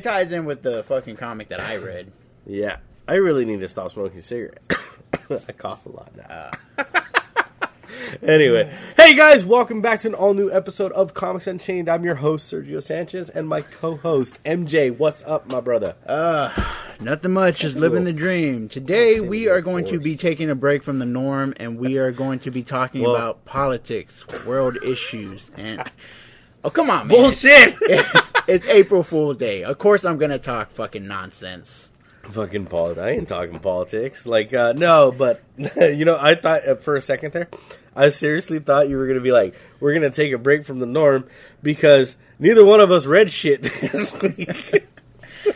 it ties in with the fucking comic that I read. Yeah, I really need to stop smoking cigarettes. I cough a lot now. Uh, Anyway, hey guys, welcome back to an all new episode of Comics Unchained. I'm your host Sergio Sanchez and my co-host MJ. What's up, my brother? uh, nothing much, just living the dream. Today we are going to be taking a break from the norm, and we are going to be talking Well- about politics, world issues, and oh come on, man. Bullshit. it's April Fool's Day. Of course, I'm gonna talk fucking nonsense. Fucking politics. I ain't talking politics. Like, uh, no, but you know, I thought uh, for a second there, I seriously thought you were gonna be like, we're gonna take a break from the norm because neither one of us read shit this week.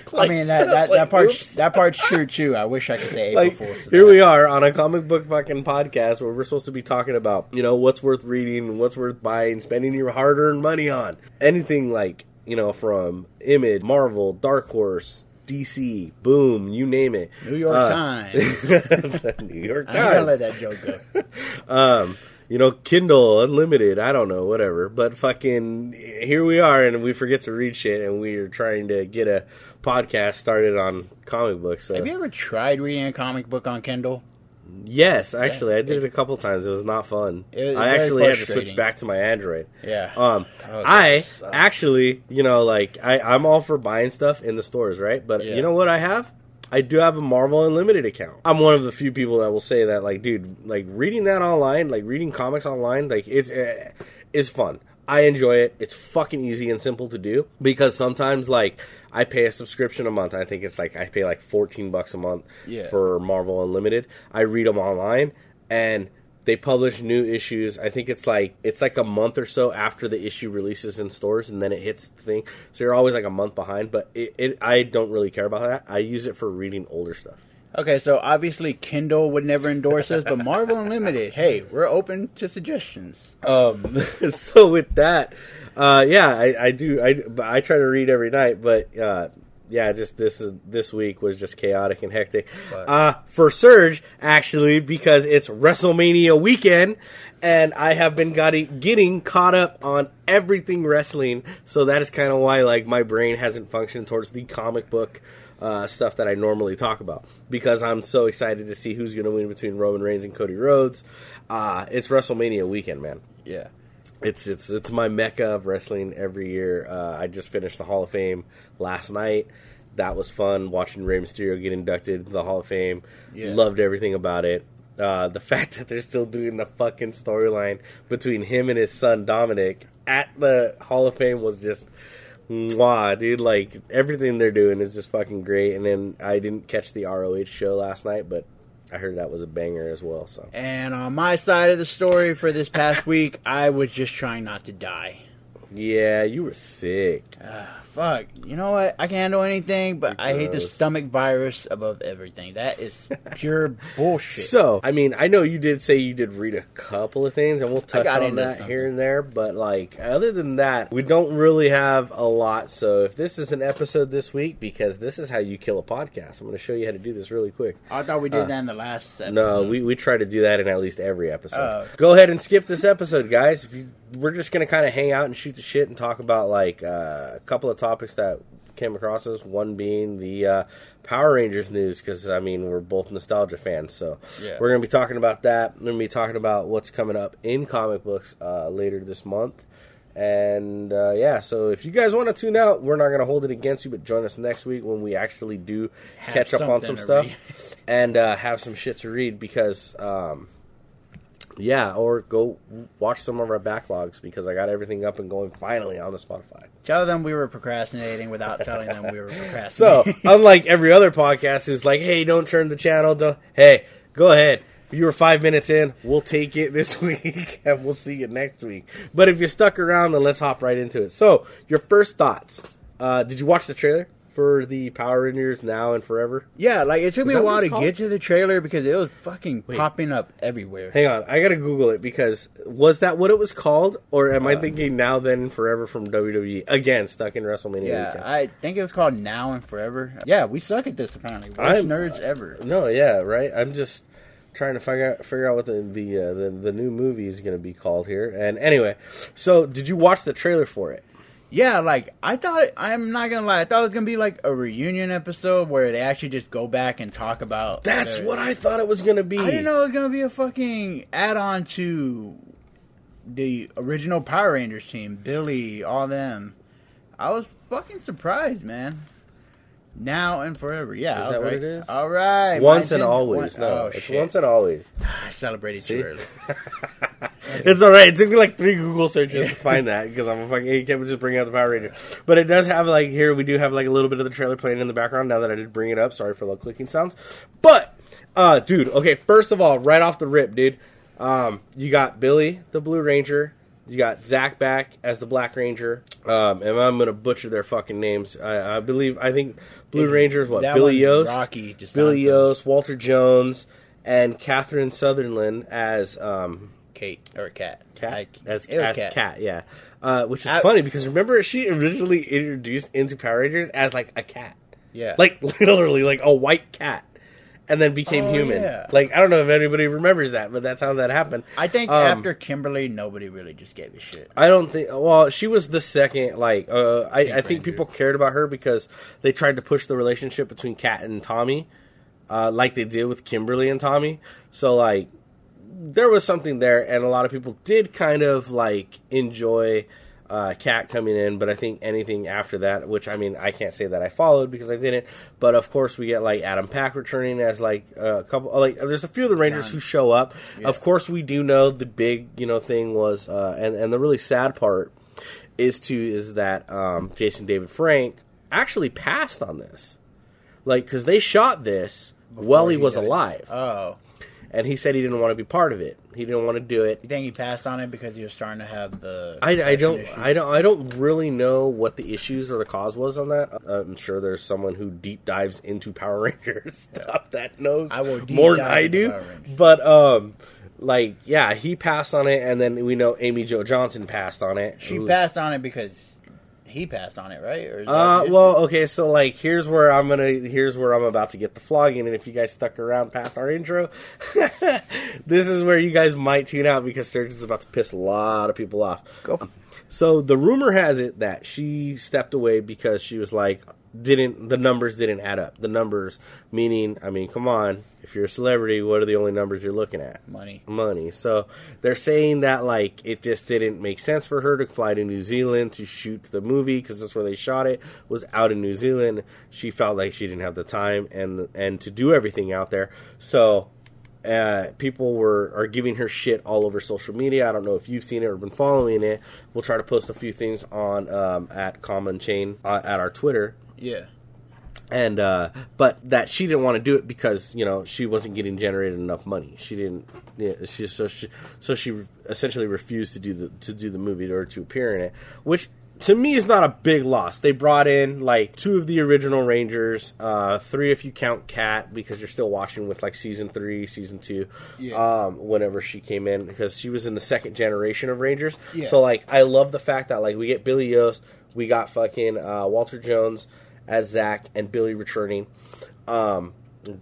I mean that that, that part's that part's true too. I wish I could say April like Fool's. here we are on a comic book fucking podcast where we're supposed to be talking about you know what's worth reading what's worth buying spending your hard-earned money on anything like you know from image marvel dark horse dc boom you name it New York Uh, Times. new york Times. I'm let that joke go. um you know kindle unlimited i don't know whatever but fucking here we are and we forget to read shit and we're trying to get a podcast started on comic books so Have you ever tried reading a comic book on Kindle? Yes, actually, I did it a couple times. It was not fun. Was I actually had to switch back to my Android. Yeah. Um, Oh, I sucks. actually, you know, like I, I'm all for buying stuff in the stores, right? But Yeah. you know what I have? I do have a Marvel Unlimited account. I'm one of the few people that will say that, like, dude, like reading that online, like reading comics online, like it's uh, is fun. I enjoy it. It's fucking easy and simple to do because sometimes, like, I pay a subscription a month. I think it's like I pay like 14 bucks a month Yeah. for Marvel Unlimited. I read them online and they publish new issues. I think it's like it's like a month or so after the issue releases in stores, and then it hits the thing. So you're always like a month behind. But it, it I don't really care about that. I use it for reading older stuff. Okay, so obviously Kindle would never endorse us, but Marvel Unlimited, hey, we're open to suggestions. Um, so with that, uh, yeah, I, I do. I I try to read every night, but uh, yeah, just this this week was just chaotic and hectic. But- Uh, for Serg, actually, because it's WrestleMania weekend, and I have been got getting caught up on everything wrestling. So that is kind of why like my brain hasn't functioned towards the comic book. Uh, stuff that I normally talk about because I'm so excited to see who's going to win between Roman Reigns and Cody Rhodes. Uh, it's WrestleMania weekend, man. Yeah. It's it's it's my mecca of wrestling every year. Uh, I just finished the Hall of Fame last night. That was fun watching Rey Mysterio get inducted into the Hall of Fame. Yeah. Loved everything about it. Uh, the fact that they're still doing the fucking storyline between him and his son Dominic at the Hall of Fame was just mwah, dude. Like everything they're doing is just fucking great. And then I didn't catch the ROH show last night, but I heard that was a banger as well. So And on my side of the story for this past week, I was just trying not to die. yeah, you were sick. Fuck, you know what? I can handle anything, but I hate the stomach virus above everything. That is pure bullshit. So, I mean, I know you did say you did read a couple of things, and we'll touch got on into that something. here and there. But like, other than that, we don't really have a lot. So, if this is an episode this week, because this is how you kill a podcast, I'm going to show you how to do this really quick. I thought we did Uh, that in the last episode. No, we, we try to do that in at least every episode. Oh. Go ahead and skip this episode, guys. If you, we're just going to kind of hang out and shoot the shit and talk about like uh, a couple of topics that came across us. One being the uh, Power Rangers news, because I mean we're both nostalgia fans, so Yeah. we're going to be talking about that. We're to be talking about what's coming up in comic books uh, later this month. And uh, yeah, so if you guys want to tune out, we're not going to hold it against you, but join us next week when we actually do Have catch up on some stuff and uh, have some shit to read because, um, yeah, or go watch some of our backlogs because I got everything up and going finally on the Spotify. Tell them we were procrastinating without telling them we were procrastinating. So, unlike every other podcast, is like, hey, don't turn the channel. Don't. Hey, go ahead. If you were five minutes in, we'll take it this week, and we'll see you next week. But if you stuck around, then let's hop right into it. So, your first thoughts? Uh, did you watch the trailer for the Power Rangers Now and Forever? yeah, like it took me a that what while it's to called? get to the trailer because it was fucking popping up everywhere. Hang on, I gotta Google it because was that what it was called, or am Uh, I thinking Now Then and Forever from WWE again? Stuck in WrestleMania Yeah, weekend. I think it was called Now and Forever. Yeah, we suck at this apparently. Worst I'm- nerds ever. No, yeah, right. I'm just trying to figure out figure out what the the uh, the, the new movie is going to be called here. And anyway, so did you watch the trailer for it? Yeah, like I thought. I'm not gonna lie. I thought it was gonna be like a reunion episode where they actually just go back and talk about. That's their- what I thought it was gonna be. I didn't know it was gonna be a fucking add-on to the original Power Rangers team, Billy, all them. I was fucking surprised, man. Now and forever, yeah. Is that what it is? All right, Once and always. one- no, oh, it's shit. once and always. I celebrated See? too early. it's all right. It took me like three Google searches to find that because I'm a fucking. You can't just bring out the Power Ranger. But it does have like here we do have like a little bit of the trailer playing in the background. Now that I did bring it up, sorry for the clicking sounds. But uh, dude, okay. First of all, right off the rip, dude, um, you got Billy the Blue Ranger. You got Zach back as the Black Ranger, um, and I'm gonna butcher their fucking names. I, I believe I think Blue Ranger is what That Billy Yost, Rocky. Billy Yost, Walter Jones, and Catherine Sutherland as um, Kate or Cat. Cat I- as, as Cat. cat. yeah. Uh, which is I- funny because remember she originally introduced into Power Rangers as like a cat, Yeah, like literally like a white cat, and then became Oh, human. yeah. Like I don't know if anybody remembers that, but that's how that happened. I think Um, after Kimberly, nobody really just gave a shit. I don't think. Well, she was the second. Like, uh, I, I think people cared about her because they tried to push the relationship between Kat and Tommy, uh, like they did with Kimberly and Tommy. So, like, there was something there, and a lot of people did kind of like enjoy uh, Kat coming in. But I think anything after that, which I mean, I can't say that I followed because I didn't. But of course, we get like Adam Park returning as like a couple. Like, there's a few of the Rangers who show up. Of course, we do know the big you know thing was, uh, and and the really sad part is to is that um, Jason David Frank actually passed on this, like because they shot this while he he was alive, Oh, and he said he didn't want to be part of it. He didn't want to do it. you think he passed on it because he was starting to have the? I, I don't issue? I don't I don't really know what the issues or the cause was on that. I'm sure there's someone who deep dives into Power Rangers stuff that knows I will deep more than I do. But um, like yeah, he passed on it, and then we know Amy Jo Johnson passed on it. She passed on it because he passed on it, right? Or Uh, well, okay, so like here's where I'm gonna here's where I'm about to get the flogging, and if you guys stuck around past our intro, this is where you guys might tune out because Serg is about to piss a lot of people off. issue? Go. So the rumor has it that she stepped away because she was like didn't the numbers didn't add up. The numbers meaning, I mean, come on, if you're a celebrity, what are the only numbers you're looking at? Money. Money. So they're saying that like it just didn't make sense for her to fly to New Zealand to shoot the movie because that's where they shot it was out in New Zealand. She felt like she didn't have the time and and to do everything out there. So uh, people were are giving her shit all over social media. I don't know if you've seen it or been following it. We'll try to post a few things on um, at Common Chain uh, at our Twitter, Yeah. and uh, but that she didn't want to do it because you know she wasn't getting generated enough money. She didn't. Yeah, she so she so she essentially refused to do the to do the movie or to appear in it, which. To me, is not a big loss. They brought in like two of the original Rangers, uh, three if you count Cat because you're still watching with like season three, season two, Yeah. um, whenever she came in, because she was in the second generation of Rangers. Yeah. So like, I love the fact that like we get Billy Yost, we got fucking uh, Walter Jones as Zach, and Billy returning. Um,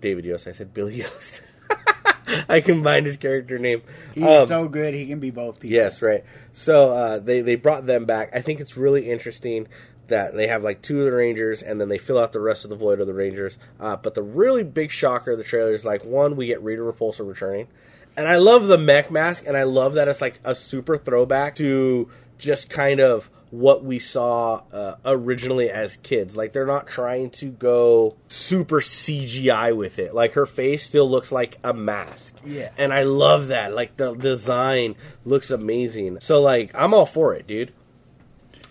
David Yost. I said Billy Yost. I combined his character name. He's Um, so good. He can be both people. Yes, right. So uh, they they brought them back. I think it's really interesting that they have like two of the Rangers, and then they fill out the rest of the void of the Rangers. Uh, but the really big shocker of the trailer is like one, we get Rita Repulsa returning, and I love the mech mask, and I love that it's like a super throwback to just kind of what we saw uh, originally as kids. Like they're not trying to go super CGI with it. Like her face still looks like a mask. Yeah. And I love that. Like the design looks amazing. So like I'm all for it, dude.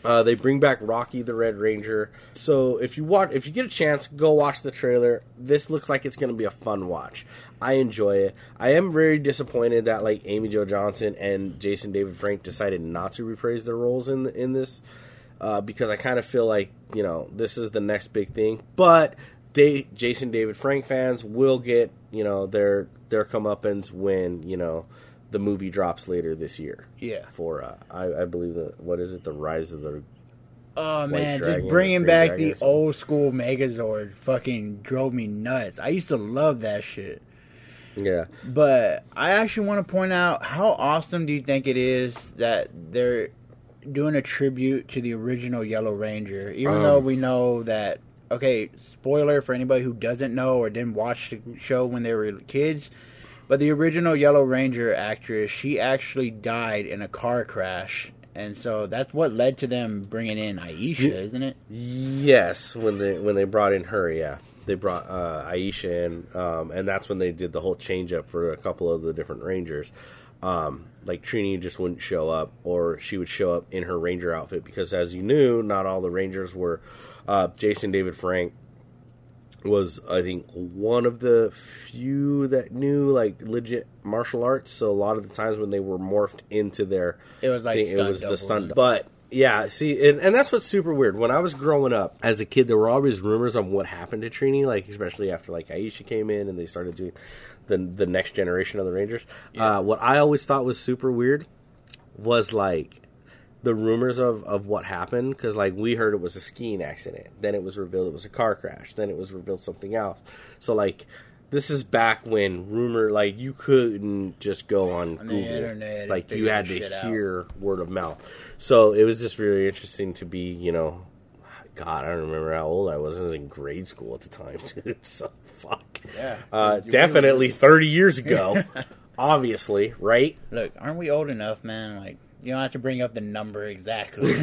Uh, they bring back Rocky the Red Ranger. So if you watch, if you get a chance, go watch the trailer. This looks like it's going to be a fun watch. I enjoy it. I am very disappointed that like Amy Jo Johnson and Jason David Frank decided not to reprise their roles in in this uh, because I kind of feel like you know this is the next big thing. But Da- Jason David Frank fans will get you know their their comeuppance when you know the movie drops later this year Yeah. for uh, I, I believe the what is it the rise of the Oh man, Dragon just bringing back Dragon the old school Megazord fucking drove me nuts. I used to love that shit. yeah But I actually want to point out how awesome do you think it is that they're doing a tribute to the original Yellow Ranger, even Um. though we know that. Okay, spoiler for anybody who doesn't know or didn't watch the show when they were kids. But the original Yellow Ranger actress, she actually died in a car crash, and so that's what led to them bringing in Aisha, isn't it? Yes, when they when they brought in her, yeah, they brought uh, Aisha in, um, and that's when they did the whole change up for a couple of the different Rangers. Um, like Trini just wouldn't show up, or she would show up in her Ranger outfit because, as you knew, not all the Rangers were. Uh, Jason David Frank was, I think, one of the few that knew like legit martial arts. So a lot of the times when they were morphed into their It was like thing, it was the double. stunt. But yeah, see, and, and that's what's super weird. When I was growing up as a kid, there were always rumors of what happened to Trini, like especially after like Aisha came in and they started doing the the next generation of the Rangers. Yeah. Uh, what I always thought was super weird was like the rumors of, of what happened because like we heard it was a skiing accident then it was revealed it was a car crash then it was revealed something else. So like this is back when rumor like you couldn't just go on, On the google. internet like you had to out. hear word of mouth. So it was just really interesting to be you know god i don't remember how old i was. I was in grade school at the time dude. So fuck. Yeah. uh, definitely 30 years ago obviously right? Look, aren't we old enough, man? Like, you don't have to bring up the number exactly.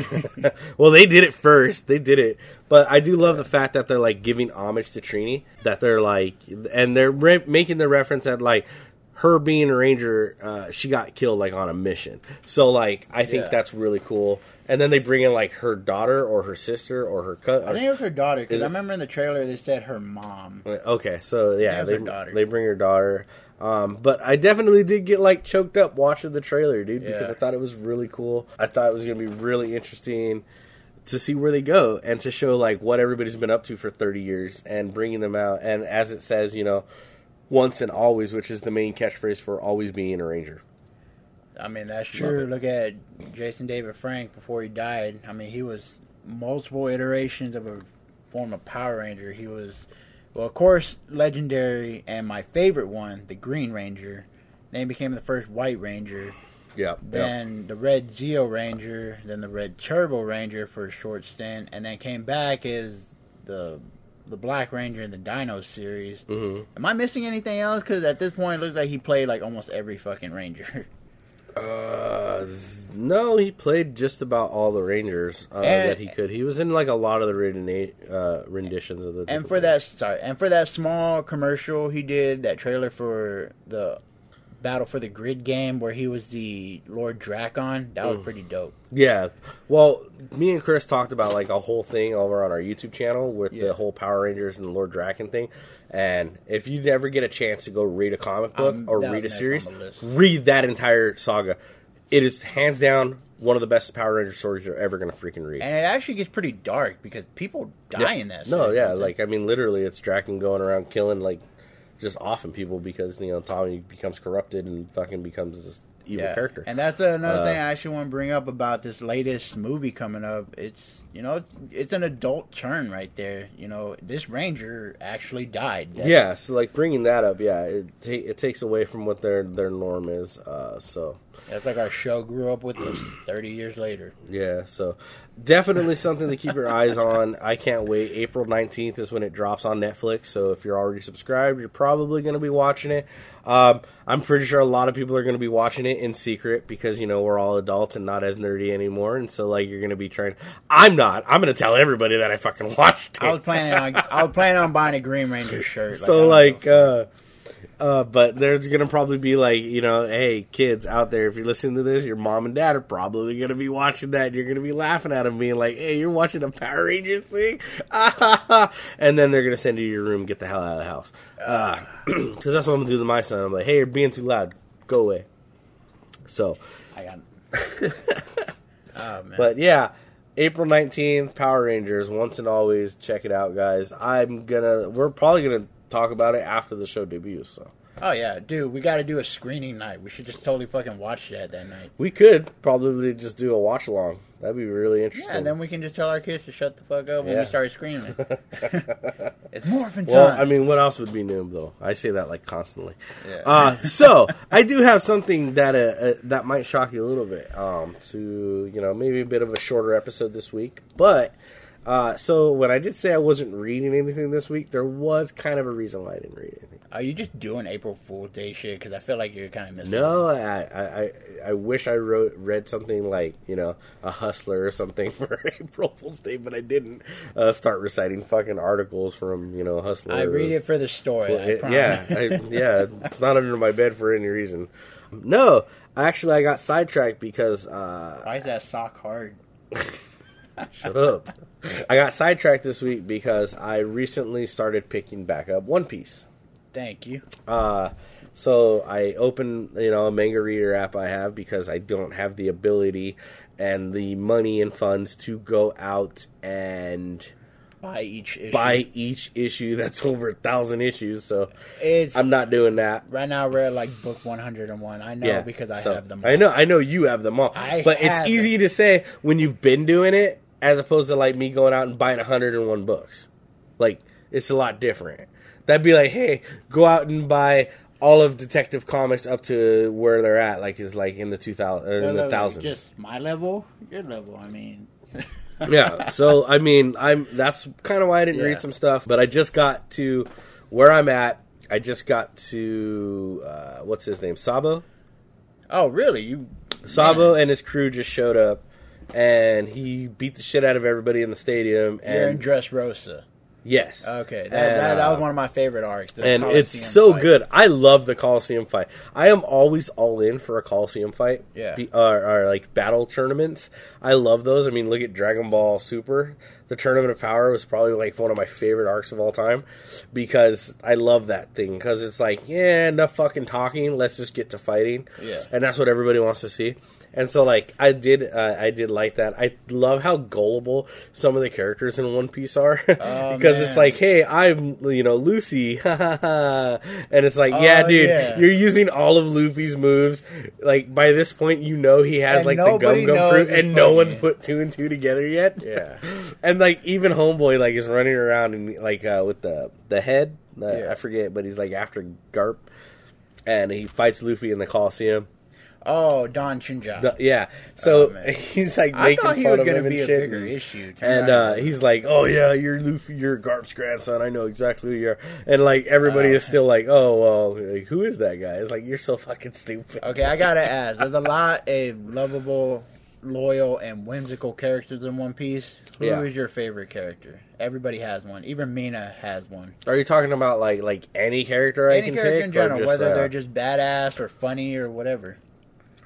well, they did it first. They did it, but I do love the fact that they're like giving homage to Trini. That they're like, and they're re- making the reference that like her being a ranger, uh, she got killed like on a mission. So like, I think Yeah. that's really cool. And then they bring in like her daughter or her sister or her I cousin. think it was her daughter because I remember in the trailer they said her mom. Okay, so yeah, Yeah, they her daughter. they bring her daughter. Um, but I definitely did get like choked up watching the trailer, dude, because Yeah. I thought it was really cool. I thought it was gonna be really interesting to see where they go and to show like what everybody's been up to for 30 years and bringing them out. And as it says, you know, once and always, which is the main catchphrase for always being a ranger. I mean, that's true. Look at Jason David Frank before he died. I mean, he was multiple iterations of a form of Power Ranger. He was, well, of course, legendary, and my favorite one, the Green Ranger. Then he became the first White Ranger. Yeah. Then the Red Zeo Ranger. Then the Red Turbo Ranger for a short stint, and then came back as the the Black Ranger in the Dino series. hmm Am I missing anything else? Because at this point, it looks like he played like almost every fucking Ranger. Uh, no, he played just about all the Rangers uh, And- that he could. He was in like a lot of the rena- uh, renditions of the. and for that sorry and for that small commercial he did that trailer for the battle for the grid game where he was the lord Drakkon that was Mm. pretty dope Yeah. Well, me and Chris talked about like a whole thing over on our YouTube channel with Yeah. the whole Power Rangers and the Lord Drakkon thing. And if you never get a chance to go read a comic book Um, or read a series, on the list. read that entire saga. It is hands down one of the best Power Ranger stories you're ever going to freaking read. and it actually gets pretty dark because people die Yeah. in that No, series, yeah, like I mean, literally, it's Drakkon going around killing like just offing people because you know Tommy becomes corrupted and fucking becomes this evil yeah. character. and that's another Uh, thing i actually want to bring up about this latest movie coming up it's you know it's, an adult turn right there you know this ranger actually died yeah, so like bringing that up, yeah, it ta- it takes away from what their their norm is. Uh, so that's like our show grew up with us 30 years later yeah, so definitely something to keep your eyes on. I can't wait. April nineteenth is when it drops on Netflix. So if you're already subscribed, you're probably going to be watching it. Um, I'm pretty sure a lot of people are going to be watching it in secret because you know we're all adults and not as nerdy anymore, and so like you're going to be trying. I'm not. I'm going to tell everybody that I fucking watched it. I was planning on I was planning on buying a Green Ranger shirt. I so like know. uh uh but there's gonna probably be like you know hey kids out there if you're listening to this your mom and dad are probably gonna be watching that and you're gonna be laughing at them being like hey you're watching a power rangers thing and then they're gonna send you to your room get the hell out of the house because that's what i'm gonna do to my son i'm like hey you're being too loud go away so I got. oh man. but yeah, April 19th, Power Rangers, once and always. Check it out, guys. I'm gonna, we're probably gonna talk about it after the show debuts. So, Oh yeah, dude, we got to do a screening night. We should just totally fucking watch that that night. We could probably just do a watch along. That'd be really interesting. Yeah, and then we can just tell our kids to shut the fuck up when Yeah. we start screaming. it's morphin' time. Well, I mean, what else would be new though? I say that like constantly. Yeah. Uh, so I do have something that uh, uh, that might shock you a little bit. Um, to you know, maybe a bit of a shorter episode this week, but. Uh, so when I did say I wasn't reading anything this week, there was kind of a reason why I didn't read anything. Are you just doing April Fool's Day shit? Because I feel like you're kind of missing. No, I, I, I, wish I wrote read something like you know a hustler or something for April Fool's Day, but I didn't uh, start reciting fucking articles from you know hustler. I read it for the story. I It- yeah, I, yeah, it's not under my bed for any reason. No, actually, I got sidetracked because uh, Why is that sock hard? shut up. I got sidetracked this week because I recently started picking back up One Piece. Thank you. Uh, so I open, you know, a manga reader app I have because I don't have the ability and the money and funds to go out and Buy each issue. buy each issue that's over a thousand issues. So It's I'm not doing that. right now. We're at like book 101. I know yeah, because I so- have them. All. I know, I know you have them all, I but it's easy to say when you've been doing it as opposed to like me going out and buying 101 books. Like it's a lot different. That'd be like, hey, go out and buy all of Detective Comics up to where they're at, like is like in the 2000 in the thousands. Just my level, your level. I mean, yeah. So I mean, I'm that's kind of why I didn't Yeah. read some stuff, but I just got to where I'm at. I just got to uh, what's his name, Sabo. oh really? You Sabo and his crew just showed up, and he beat the shit out of everybody in the stadium. you're in And Dressrosa. yes, Okay, that, And, that, that was uh, one of my favorite arcs. and it's so fight. good. I love the Coliseum fight. I am always all in for a Coliseum fight. Yeah. Be, or, or like battle tournaments. I love those. I mean, look at Dragon Ball Super. The Tournament of Power was probably like one of my favorite arcs of all time because I love that thing because it's like, yeah, enough fucking talking. Let's just get to fighting. Yeah. And that's what everybody wants to see. And so, like, I did, uh, I did like that. I love how gullible some of the characters in One Piece are, Oh, because it's like, hey, I'm, you know, Lucy, and it's like, yeah, Oh, dude, yeah. you're using all of Luffy's moves. Like by this point, you know he has And like the gum gum fruit, and no one's put two and two together yet. Yeah. and like even Homeboy like is running around and like uh, with the the head, the, Yeah. I forget, but he's like after Garp, and he fights Luffy in the Coliseum. Oh, Don Chinjao. The- yeah, so Oh, he's like I making thought he fun was of going him to be and a shit. bigger issue. And uh, he's like, "Oh yeah, you're Luffy, you're Garp's grandson. I know exactly who you are." And like everybody Oh. is still like, "Oh well, like, who is that guy?" It's like you're so fucking stupid. okay, I gotta ask. There's a lot of lovable, loyal, and whimsical characters in One Piece. Who is Yeah. your favorite character? Everybody has one. Even Mina has one. Are you talking about like like any character I Any can character pick, in general, just, whether uh, they're just badass or funny or whatever.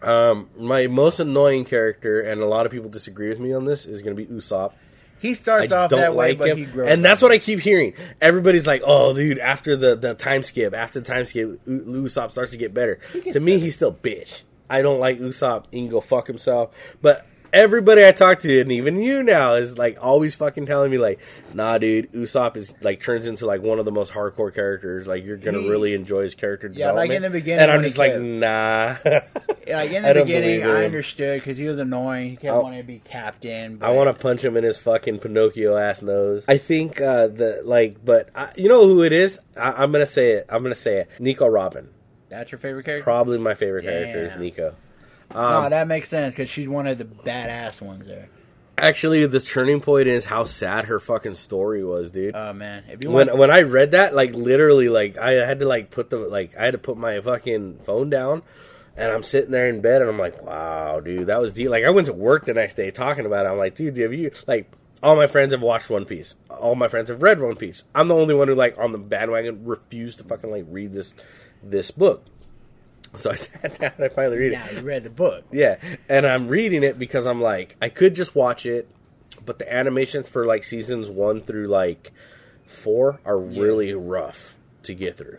um, my most annoying character, and a lot of people disagree with me on this, is going to be Usopp. He starts I off that way, like but him, he grows. and that's on what I keep hearing. Everybody's like, "Oh, dude, after the the time skip, after the time skip, U- Usopp starts to get better." To me, better. he's still bitch. I don't like Usopp. He can go fuck himself. But everybody I talk to, and even you now, is like always fucking telling me like, "Nah, dude, Usopp is like turns into like one of the most hardcore characters. Like you're gonna He- really enjoy his character Yeah, like in the beginning and I'm just like, kept- nah. Like in the don't beginning, I understood because he was annoying. He kept I'll- wanting to be captain. But I want to punch him in his fucking Pinocchio ass nose. I think uh, the like, but I, you know who it is? I, I'm gonna say it. I'm gonna say it. Nico Robin, That's your favorite character. probably my favorite character is Damn. Nico. no, Um, that makes sense because she's one of the badass ones there. Actually, the turning point is how sad her fucking story was, dude. Oh man, if you when want, when I read that, like literally, like I had to like put the like I had to put my fucking phone down, and I'm sitting there in bed, and I'm like, wow, dude, that was deep. Like I went to work the next day talking about it. I'm like, dude, have you like all my friends have watched One Piece, all my friends have read One Piece. I'm the only one who like on the bandwagon refused to fucking like read this this book. So I sat down and I finally read it. now you read the book. Yeah, and I'm reading it because I'm like, I could just watch it, but the animations for like seasons one through like four are really rough to get through.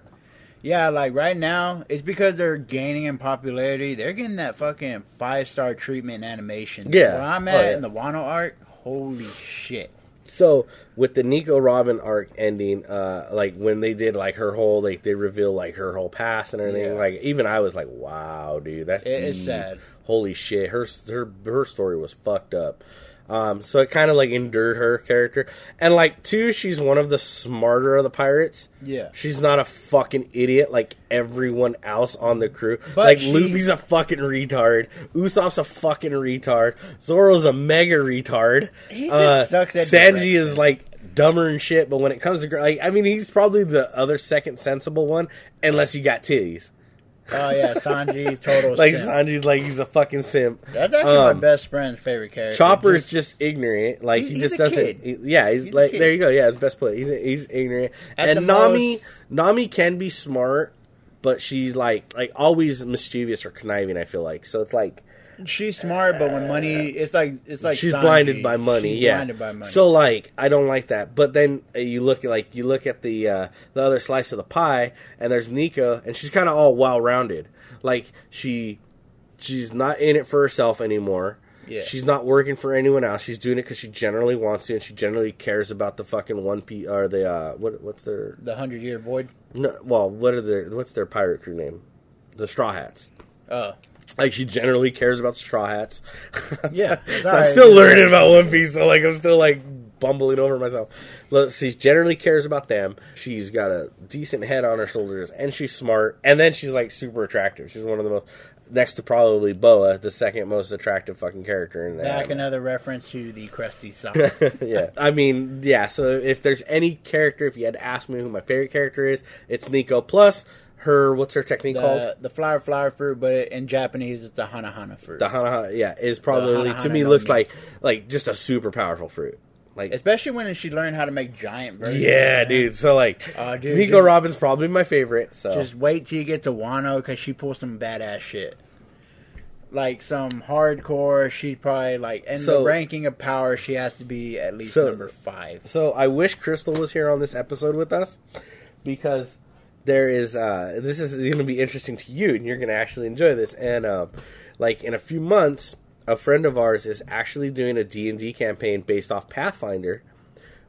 Yeah, like right now, it's because they're gaining in popularity. They're getting that fucking five star treatment in animation. Yeah. where I'm Oh, at yeah. in the Wano art, holy shit, So with the Nico Robin arc ending, uh, like when they did like her whole, like they reveal like her whole past and everything. Yeah. Like even I was like, wow, dude, that's It deep. sad. Holy shit, her her her story was fucked up. Um, so it kind of like endured her character, and like two, she's one of the smarter of the pirates. Yeah. she's not a fucking idiot like everyone else on the crew. But like she- Luffy's a fucking retard, Usopp's a fucking retard, Zoro's a mega retard. He just Uh, at Sanji direction. is like dumber and shit, but when it comes to like, I mean, he's probably the other second sensible one, unless you got titties. Oh yeah, Sanji, total. Like simp. Sanji's like he's a fucking simp. That's actually my Um, best friend's favorite character. Chopper's Just- just ignorant. Like He- he, just doesn't. he- yeah, he's, He's like there you go. Yeah, his best play. He's he's ignorant. At and Nami, most- Nami can be smart, but she's like like always mischievous or conniving. I feel like so. It's like she's smart, but when money, it's like it's like she's Sanji. blinded by money. She's yeah, blinded by money. So like I don't like that. But then uh, you look at like you look at the uh, the other slice of the pie, and there's Nico, and she's kind of all well rounded. Like she she's not in it for herself anymore. Yeah. She's not working for anyone else. She's doing it because she generally wants to, and she generally cares about the fucking one P or the uh, what what's their the hundred year void. no, well what are their what's their pirate crew name? The Straw Hats. Oh, Like she generally cares about Straw Hats. Yeah, so I'm sorry. still learning about One Piece, so like I'm still like bumbling over myself. Look, she generally cares about them. She's got a decent head on her shoulders, and she's smart. And then she's like super attractive. She's one of the most next to probably Boa, the second most attractive fucking character in that. back another reference to the crusty sock. yeah. I mean, yeah, so if there's any character, if you had to ask me who my favorite character is, it's Nico. Plus, her, what's her technique called? the, the flower flower fruit, but in Japanese it's the hana hana fruit. The Hana Hana, yeah, is probably, Hana to Hana me, looks like like just a super powerful fruit. Like, Especially when she learned how to make giant versions. yeah, dude. So, like, Oh, dude, Nico dude. Robin's probably my favorite. So, Just wait till you get to Wano because she pulls some badass shit. Like some hardcore, she probably like in So- the ranking of power, she has to be at least So- number five. So I wish Crystal was here on this episode with us because there is uh, this is going to be interesting to you and you're going to actually enjoy this. And uh, like in a few months, a friend of ours is actually doing a D and D campaign based off Pathfinder,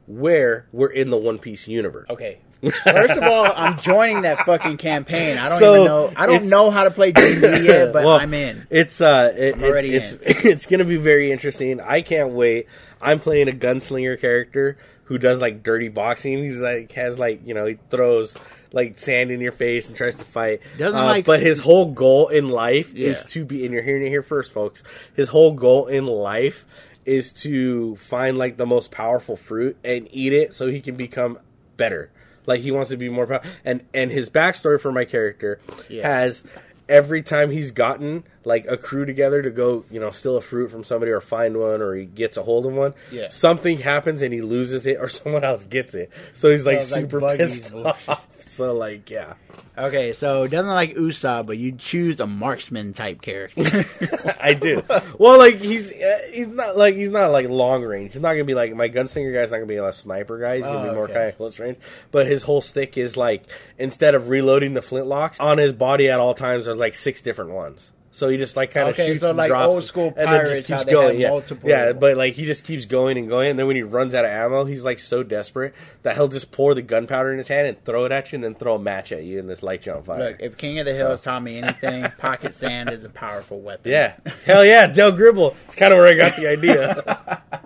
where we're in the One Piece universe. Okay. First of all, I'm joining that fucking campaign. I don't So, even know. I don't know how to play D&D yet, but Well, I'm in. It's uh, it, I'm already it's it's, it's going to be very interesting. I can't wait. I'm playing a gunslinger character who does like dirty boxing. He's like has like you know he throws like sand in your face and tries to fight. Doesn't Uh, like- but his whole goal in life Yeah. is to be. And you're hearing it here first, folks. His whole goal in life is to find like the most powerful fruit and eat it so he can become better. Like he wants to be more powerful. And and his backstory for my character Yeah. has every time he's gotten like a crew together to go, you know, steal a fruit from somebody or find one or he gets a hold of one, Yeah. something happens and he loses it or someone else gets it. So he's like like super Buggy's pissed off. So like, yeah. Okay, so doesn't like Usopp, but you choose a marksman type character. I do. Well, like he's uh, he's not like he's not like long range. He's not gonna be like my gunslinger guy's not gonna be a sniper guy. He's gonna Oh, be more okay. kind of close range. But his whole stick is like instead of reloading the flintlocks on his body at all times are like six different ones. So he just like kind of Okay, shoots so and like drops old school and then just keeps going. yeah, multiple- yeah. But like he just keeps going and going, and then when he runs out of ammo, he's like so desperate that he'll just pour the gunpowder in his hand and throw it at you, and then throw a match at you, and this light you on fire. Look, if King of the Hills taught me anything, pocket sand is a powerful weapon. yeah, hell yeah, Dale Gribble. It's kind of where I got the idea.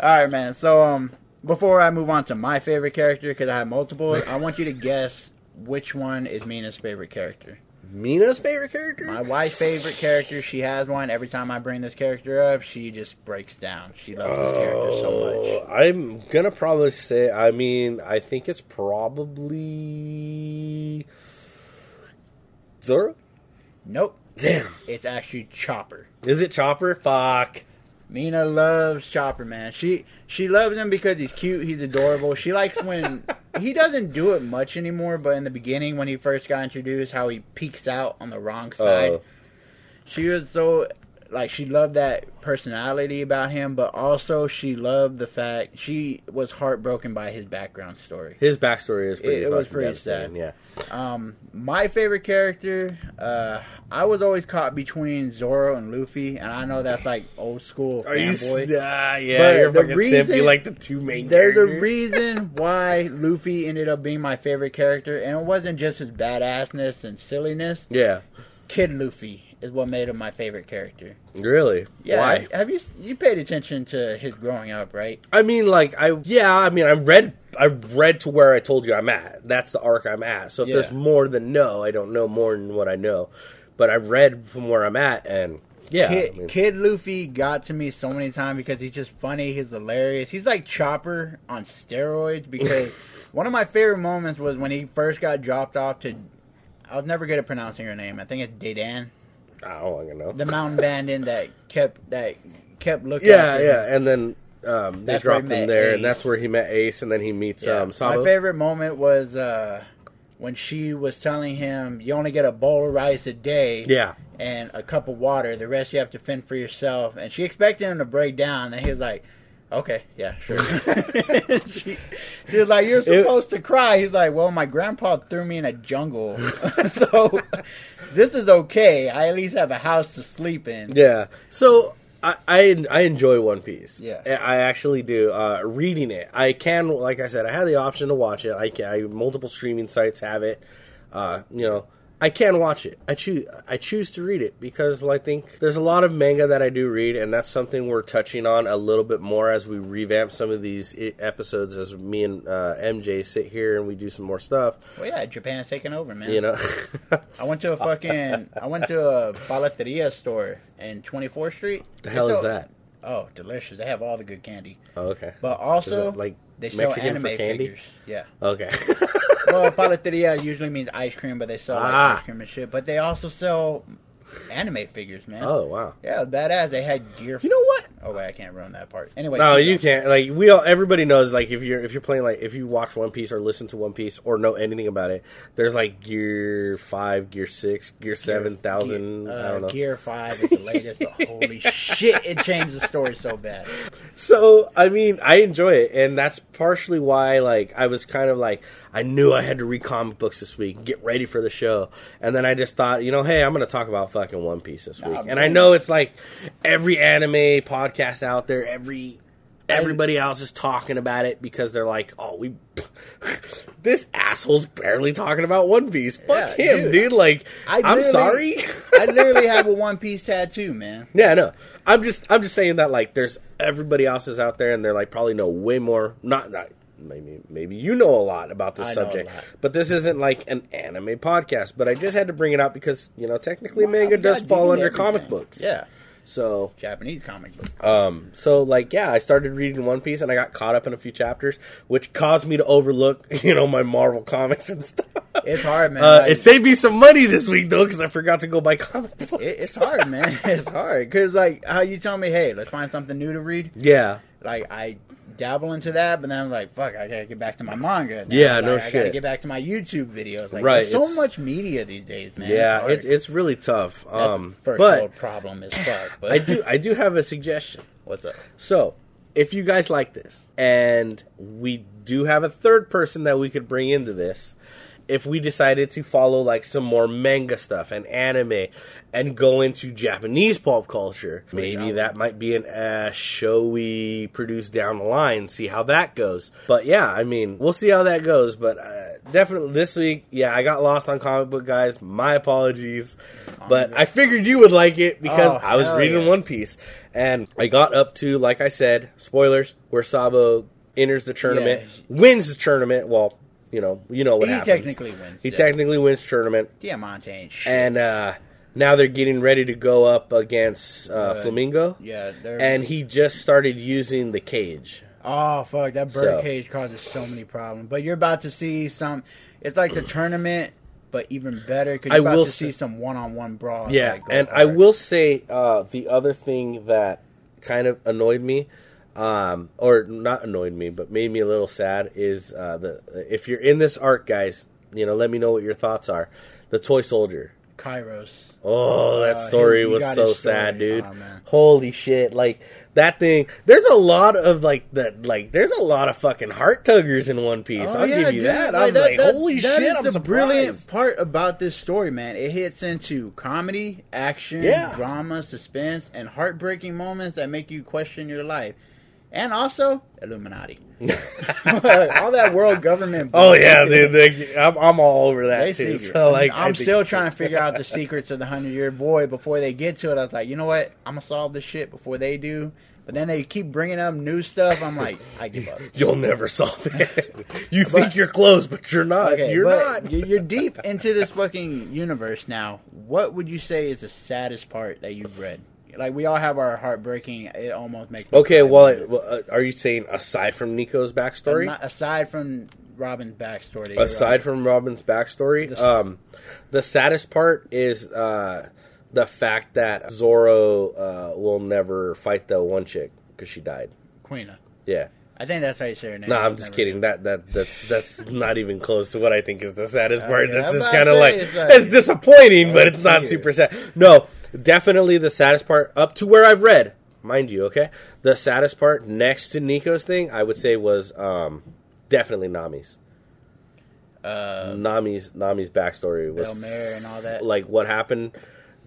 All right, man. So, um, before I move on to my favorite character, because I have multiple, I want you to guess which one is Mina's favorite character. Mina's favorite character? My wife's favorite character, she has one. Every time I bring this character up, she just breaks down. She loves this character so oh, much. Oh, I'm gonna probably say. I mean, I think it's probably Zoro. Nope. Damn, It's actually Chopper. is it Chopper? Fuck. Mina loves Chopper, man. She she loves him because he's cute, he's adorable. She likes when he doesn't do it much anymore, but in the beginning when he first got introduced, how he peeks out on the wrong side. Oh. She was so like she loved that personality about him, but also she loved the fact she was heartbroken by his background story. His backstory is pretty. It- it was pretty sad. Yeah. Um, my favorite character, uh, I was always caught between Zoro and Luffy, and I know that's like old school Are you? fanboy. Ah, yeah, But you're the fucking simp. You reason- like the two main. There's a characters. reason why Luffy ended up being my favorite character, and it wasn't just his badassness and silliness. Yeah. Kid Luffy is what made him my favorite character. Really? Yeah, Why? have, you you paid attention to his growing up, right? I mean, like, I yeah, I mean, I read, I read to where I told you I'm at. That's the arc I'm at. So if Yeah. there's more than no, I don't know more than what I know, but I read from where I'm at, and yeah, Kid, I mean, Kid Luffy got to me so many times because he's just funny. He's hilarious. He's like Chopper on steroids. Because one of my favorite moments was when he first got dropped off to. I was never good at pronouncing her name. I think it's Dedan, I don't know. the mountain bandit that kept that kept looking. yeah, yeah, and then um, they That's where he dropped him there, Ace. and that's where he met Ace, and then he meets Yeah. um, Sabo. My favorite moment was uh, when she was telling him, "You only get a bowl of rice a day." Yeah, and a cup of water. The rest you have to fend for yourself. And she expected him to break down. And he was like, okay, yeah, sure. she, she was like, you're supposed to cry. He's like, well, my grandpa threw me in a jungle. so this is okay. I at least have a house to sleep in. yeah. So I, I I enjoy One Piece. Yeah. I actually do. Uh, reading it, I can, like I said, I had the option to watch it. I can. I, multiple streaming sites have it. Uh, you know, I can watch it. I choose. I choose to read it because I think there's a lot of manga that I do read, and that's something we're touching on a little bit more as we revamp some of these episodes. As me and uh, MJ sit here and we do some more stuff. Well, yeah, Japan's taking over, man. You know. I went to a fucking, I went to a paleteria store in 24th Street. the hell They is that? Oh, delicious. They have all the good candy. Oh, okay. But also, like they sell Mexican anime candy? figures. Yeah. Okay. well, paleteria usually means ice cream, but they sell like Ah. ice cream and shit. But they also sell anime figures, man. oh wow. Yeah, badass. They had gear. You know what? Oh wait, I can't ruin that part. Anyway, No, you can't. Like we all, everybody knows. Like if you're if you're playing like if you watch One Piece or listen to One Piece or know anything about it, there's like Gear Five, Gear Six, Gear Seven Thousand. Gear, I uh, don't know. Gear Five is the latest, but holy shit, it changed the story so bad. So I mean, I enjoy it, and that's partially why like I was kind of like I knew I had to read comic books this week, get ready for the show, and then I just thought, you know, hey, I'm going to talk about fucking One Piece this week, Nah, and I know it's like every anime podcast out there, every everybody else is talking about it because they're like, oh, we. This asshole's barely talking about One Piece. Fuck Yeah, him, dude. dude. Like, I I'm sorry. I literally have a One Piece tattoo, man. Yeah, no. I'm just I'm just saying that like there's everybody else is out there and they're like probably know way more not, not maybe maybe you know a lot about this I subject. But this isn't like an anime podcast, but I just had to bring it up because, you know, technically manga does fall under everything. comic books. Yeah, So Japanese comic book. um, so like, yeah, I started reading One Piece and I got caught up in a few chapters, which caused me to overlook, you know, my Marvel comics and stuff. It's hard, man. Uh, Like- it saved me some money this week though, because I forgot to go buy comic books. It, it's hard, man. It's hard because, like, how you tell me, hey, let's find something new to read. yeah, Like, I dabble into that, but then I'm like, fuck, I gotta get back to my manga. Then Yeah, I'm no like, I gotta get back to my YouTube videos. Like, Right, There's so much media these days, man. yeah, hard. it's it's really tough. That's Um, first but world problem is fuck. But I do I do have a suggestion. What's up? So, if you guys like this, and we do have a third person that we could bring into this, if we decided to follow like some more manga stuff and anime and go into Japanese pop culture, maybe that might be an uh, show we produce down the line. See how that goes. But yeah, I mean, we'll see how that goes. But uh, definitely this week, yeah, I got lost on comic book guys. My apologies. But I figured you would like it because Oh, I was reading yeah. One Piece, and I got up to, like I said, spoilers, where Sabo enters the tournament, Yeah. wins the tournament. Well, you know, you know what He happens. technically wins, He yeah. technically wins tournament, Diamante ain't shit. and uh, now they're getting ready to go up against uh, Flamingo. yeah, they're- and he just started using the cage. Oh fuck, that bird So- cage causes so many problems. But you're about to see some. It's like the tournament, but even better because I you're about will to say- see some one-on-one brawl. Yeah, and I will say uh, the other thing that kind of annoyed me, um, or not annoyed me, but made me a little sad is uh, the if you're in this arc, guys, you know, let me know what your thoughts are. The toy soldier Kyros. Oh, that Uh, story his- was so sad, dude. Oh. Holy shit! Like that thing. There's a lot of like that. Like there's a lot of fucking heart tuggers in One Piece. Oh, I'll yeah, give you dude. that. Like, I'm that- like, that- holy that shit! I'm the surprised. brilliant part about this story, man. It hits into comedy, action, Yeah. drama, suspense, and heartbreaking moments that make you question your life. And also Illuminati. All that world government. Oh yeah, dude. They, I'm, I'm all over that They too. So like, I I'm still trying to figure out the secrets of the hundred year void before they get to it. I was like, you know what? I'm gonna solve this shit before they do. But then they keep bringing up new stuff. I'm like, I give up. You'll never solve it. you think you're close, but you're not. Okay, you're but not. You're deep into this fucking universe now. What would you say is the saddest part that you've read? Like we all have our heartbreaking. It almost makes me Okay, well, it- well, uh, are you saying aside from Nico's backstory? Not- aside from Robin's backstory, aside right. from Robin's backstory, The um, the saddest part is uh, the fact that Zoro uh, will never fight the one chick because she died. Kuina, Yeah, I think that's how you say her name. no, I'm just kidding. That that that's that's not even close to what I think is the saddest part. Okay, That's I'm just kind of like it's like- it's disappointing, but it's not super sad. No, definitely the saddest part up to where I've read, mind you. Okay, the saddest part next to Nico's thing, I would say was um, definitely Nami's. Uh, Nami's Nami's backstory was Bellemere and all that. like what happened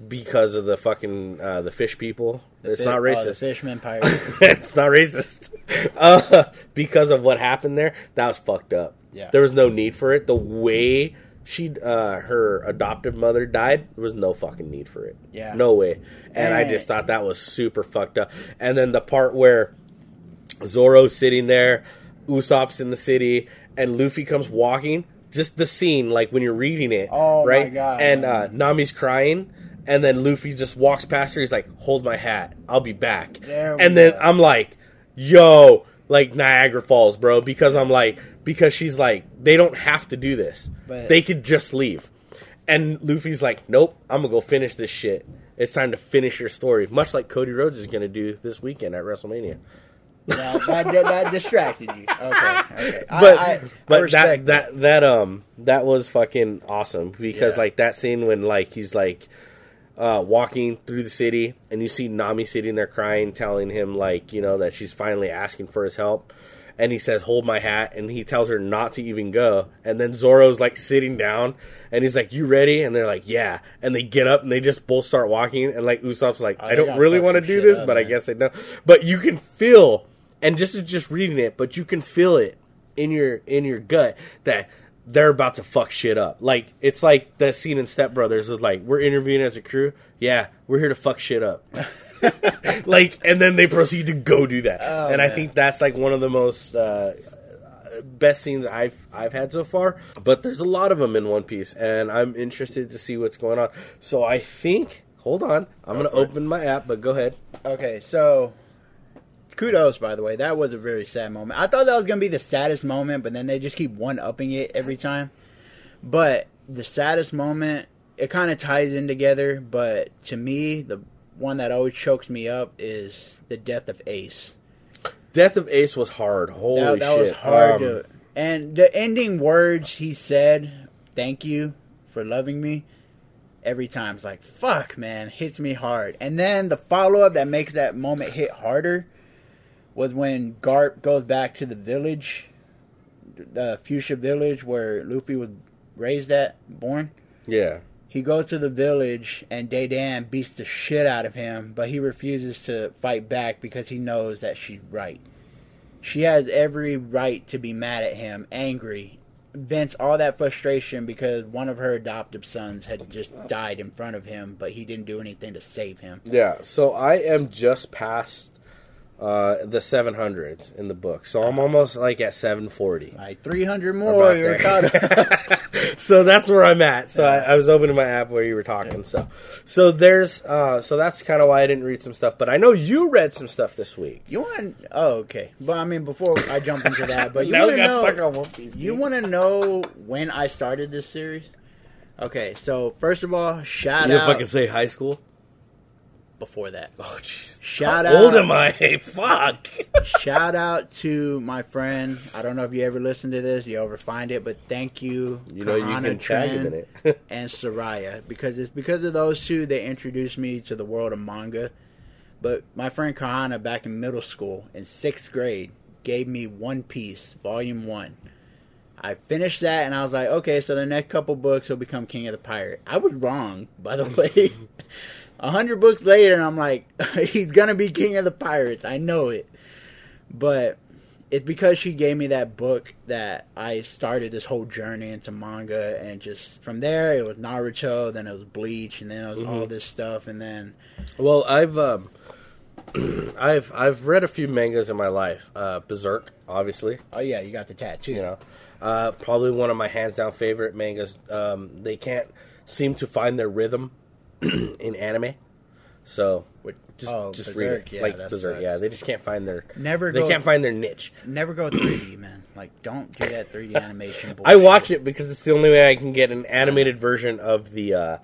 because of the fucking uh, the fish people. it's Fi- not oh, the racist. fisherman pirate. it's not racist. Uh, because of what happened there, that was fucked up. Yeah. There was no need for it. The way she uh, her adoptive mother died, there was no fucking need for it. Yeah. No way. And I just thought that was super fucked up. And then the part where Zoro's sitting there, Usopp's in the city, and Luffy comes walking. Just the scene, like when you're reading it, Oh, my right? God, and man. uh, Nami's crying, and then Luffy just walks past her. He's like, "Hold my hat, I'll be back." There we and then. I'm like, "Yo, like Niagara Falls, bro," because I'm like, because she's like, they don't have to do this. But- they could just leave. And Luffy's like, "Nope, I'm gonna go finish this shit. It's time to finish your story." Much like Cody Rhodes is gonna do this weekend at WrestleMania. that, that, that distracted you. Okay, okay. But I, I but respect that that that um that was fucking awesome because Yeah. like that scene when like he's like uh walking through the city and you see Nami sitting there crying telling him like you know that she's finally asking for his help and he says hold my hat and he tells her not to even go and then Zoro's like sitting down and he's like you ready and they're like yeah and they get up and they just both start walking and like Usopp's like Oh, I don't really want to do this up, but I guess I know but you can feel and just is just reading it, but you can feel it in your in your gut that they're about to fuck shit up. Like it's like the scene in Step Brothers was like, we're interviewing as a crew. Yeah, we're here to fuck shit up. like, and then they proceed to go do that. Oh, and I man. think that's like one of the most uh, best scenes I've I've had so far. But there's a lot of them in One Piece, and I'm interested to see what's going on. So I think. Hold on, I'm gonna for it. open my app, but go ahead. Okay, so kudos by the way. That was a very sad moment. I thought that was gonna be the saddest moment, but then they just keep one upping it every time. But the saddest moment, it kind of ties in together. But to me, the one that always chokes me up is the death of Ace. Death of Ace was hard. Holy that, that shit! was hard Um, to. And the ending words he said, "Thank you for loving me." Every time it's like, "Fuck, man," hits me hard. And then the follow up that makes that moment hit harder was when Garp goes back to the village, the Fuchsia village where Luffy was raised at, born. Yeah. He goes to the village and Dadan beats the shit out of him, but he refuses to fight back because he knows that she's right. She has every right to be mad at him, angry, vents all that frustration because one of her adoptive sons had just died in front of him, but he didn't do anything to save him. Yeah. So I am just past uh, the 700s in the book. So I'm almost like at 740. Like 300 more, you're caught so that's where I'm at. So I, I was opening my app where you were talking. So, so there's, uh, so that's kind of why I didn't read some stuff. But I know you read some stuff this week. You want? to Oh, okay. But I mean, before I jump into that, but you want to know? stuck on One Piece. You want to know when I started this series? Okay, so first of all, shout You out. fucking say high school. Before that. Oh jeez. Shout How out. old am I? Fuck. Shout out to my friend. I don't know if you ever listen to this, you ever find it, but thank you. You know you can tag him in it. and Soraya because it's because of those two that introduced me to the world of manga. But my friend Kahana back in middle school in sixth grade gave me One Piece Volume One. I finished that and I was like, okay, so the next couple books will become King of the Pirate. I was wrong, by the way. A hundred books later, and I'm like, he's gonna be King of the Pirates. I know it, but it's because she gave me that book that I started this whole journey into manga, and just from there it was Naruto, then it was Bleach, and then it was all this stuff, and then Well, I've um, I've I've read a few mangas in my life. Uh, Berserk, obviously, oh yeah, you got the tattoo. you know, uh, probably one of my hands down favorite mangas. Um, they can't seem to find their rhythm in anime, so just oh, just Berserk, read it yeah, like Berserk. sucks. Yeah, they just can't find their Never they go- can't find their niche. Never go 3D, man. Like, don't do that 3D animation. Bullshit. I watch it because it's the only way I can get an animated version of the uh,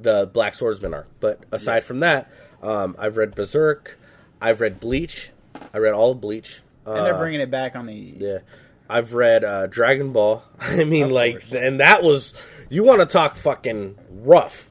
the Black Swordsman arc. But aside from that, um, I've read Berserk, I've read Bleach, I read all of Bleach. Uh, and they're bringing it back on the. yeah, I've read uh, Dragon Ball. I mean, Of like, course. and that was you want to talk fucking rough.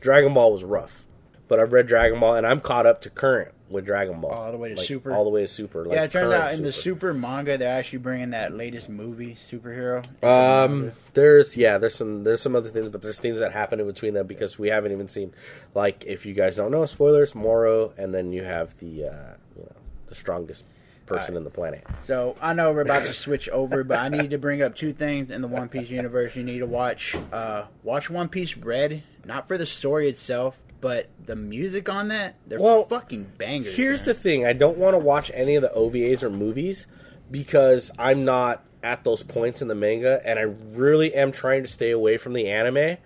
Dragon Ball was rough, but I've read Dragon Ball and I'm caught up to current with Dragon Ball All the way to Like, Super? all the way to Super. Like yeah, it turns out in the super manga, they're actually bringing that latest movie, superhero. Um, there's yeah, there's some there's some other things, but there's things that happen in between them because we haven't even seen. Like, if you guys don't know, spoilers, Moro, and then you have the uh, you know the strongest person Alright. in the planet. So I know we're about to switch over, but I need to bring up two things in the One Piece universe. You need to watch uh, watch One Piece Red, not for the story itself, but the music on that. They're Well, fucking bangers. Here's man. the thing: I don't want to watch any of the OVAs or movies because I'm not at those points in the manga, and I really am trying to stay away from the anime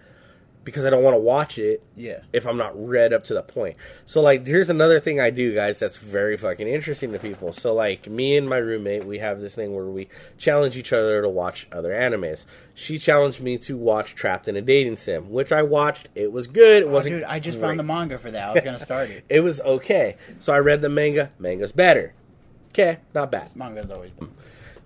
because I don't want to watch it yeah. if I'm not read up to the point. So like here's another thing I do guys that's very fucking interesting to people. So like me and my roommate we have this thing where we challenge each other to watch other animes. She challenged me to watch Trapped in a Dating Sim, which I watched. It was good. It Oh, wasn't dude, I just great. found the manga for that. I was gonna start it. It was okay. So I read the manga. Manga's better. Okay, not bad. Manga's always been.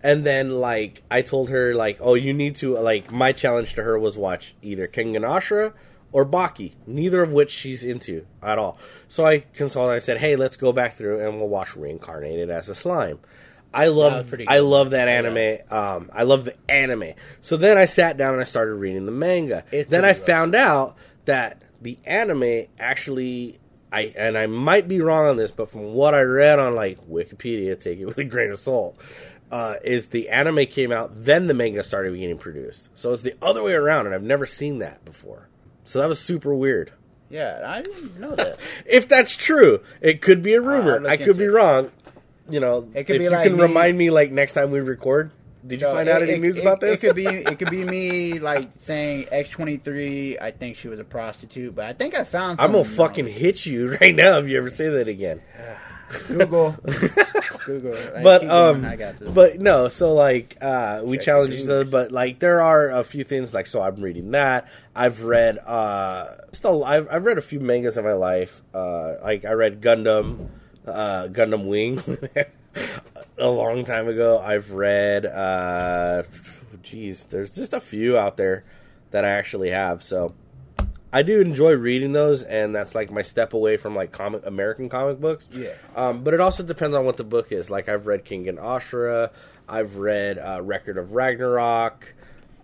And then like I told her like, oh, you need to like my challenge to her was watch either Kengan Ashura or Baki, neither of which she's into at all. So I consulted. I said, hey, let's go back through and we'll watch Reincarnated as a Slime. I love pretty I love that anime. Um, I love the anime. So then I sat down and I started reading the manga. It's then I rough. found out that the anime actually I and I might be wrong on this, but from what I read on like Wikipedia, take it with a grain of salt. Uh, is the anime came out, then the manga started getting produced. So it's the other way around, and I've never seen that before. So that was super weird. Yeah, I didn't know that. If that's true, it could be a rumor. look I could be it. wrong. You know, It could if be you like can me- remind me, like next time we record. Did you So find it- out any it- news about this? It could be. It could be me like saying X twenty three. I think she was a prostitute, but I think I found. I'm gonna fucking hit you right now if you ever say that again. Google. Google. I but um I got this. but no so like uh we Check challenge each other but like there are a few things like so i'm reading that i've read uh still i've, I've read a few mangas in my life uh like i read gundam uh gundam wing a long time ago i've read uh geez there's just a few out there that i actually have so I do enjoy reading those, and that's like my step away from like comic American comic books. Yeah. Um, but it also depends on what the book is. Like I've read Kengan Ashura, I've read uh, Record of Ragnarok.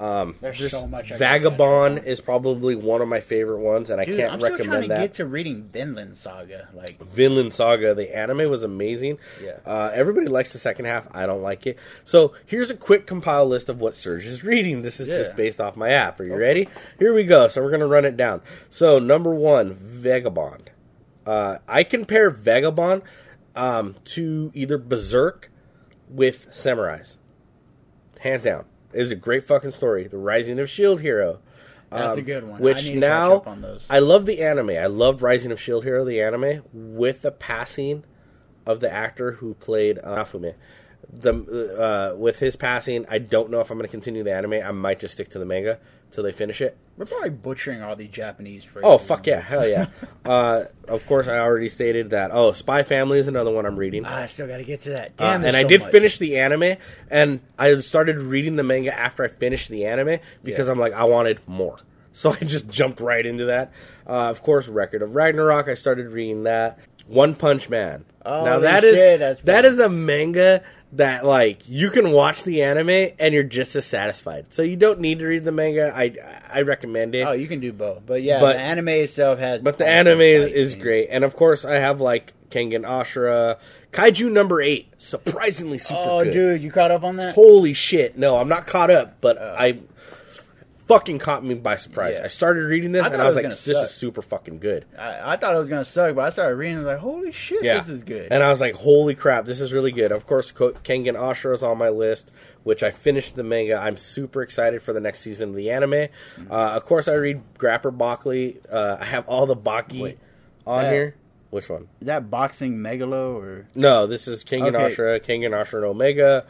Um, There's so much I Vagabond is probably one of my favorite ones, and I can't I'm still trying recommend to that. get to reading Vinland Saga. Like, Vinland Saga, the anime was amazing. Yeah. Uh, everybody likes the second half. I don't like it. So here's a quick compile list of what Serg is reading. This is Yeah. just based off my app. Are you ready? Here we go. So we're gonna run it down. So number one, Vagabond. Uh, I compare Vagabond um, to either Berserk with Samurais. Hands down, it is a great fucking story. The Rising of Shield Hero. That's Um, a good one. I Which need to catch now up on those. I love the anime. I loved Rising of Shield Hero, the anime, with the passing of the actor who played uh, Naofumi. The uh, with his passing, I don't know if I'm going to continue the anime. I might just stick to the manga till they finish it. We're probably butchering all these Japanese phrases. Oh fuck yeah, hell yeah! uh, of course, I already stated that. Oh, Spy Family is another one I'm reading. Ah, I still got to get to that. Uh, Damn, and there's I did much. finish the anime, and I started reading the manga after I finished the anime because Yeah. I'm like, I wanted more. So I just jumped right into that. Uh, of course, Record of Ragnarok. I started reading that. One Punch Man. Oh, now that is shit, that's that a manga that like you can watch the anime and you're just as satisfied. So you don't need to read the manga. I I recommend it. Oh, you can do both, but yeah, But- the anime itself has. But the anime is, is great, and of course I have like Kengan Ashura, Kaiju number eight, surprisingly super Oh, good. dude, you caught up on that? Holy shit! No, I'm not caught up, but oh. I fucking caught me by surprise. Yeah. I started reading this I and I was it like, "This gonna is super fucking good." I, I thought it was gonna suck, but I started reading. and I was like, holy shit, Yeah, this is good. And I was like, "Holy crap, this is really good." Of course, Kengan Ashura is on my list, which I finished the manga. I'm super excited for the next season of the anime. Mm-hmm. Uh, of course, I read Grappler Baki. Uh, I have all the Baki Wait. on That- here. Which one? is that boxing Megalo or? No, this is King and Okay. Ashura, Kengan Ashura and Omega.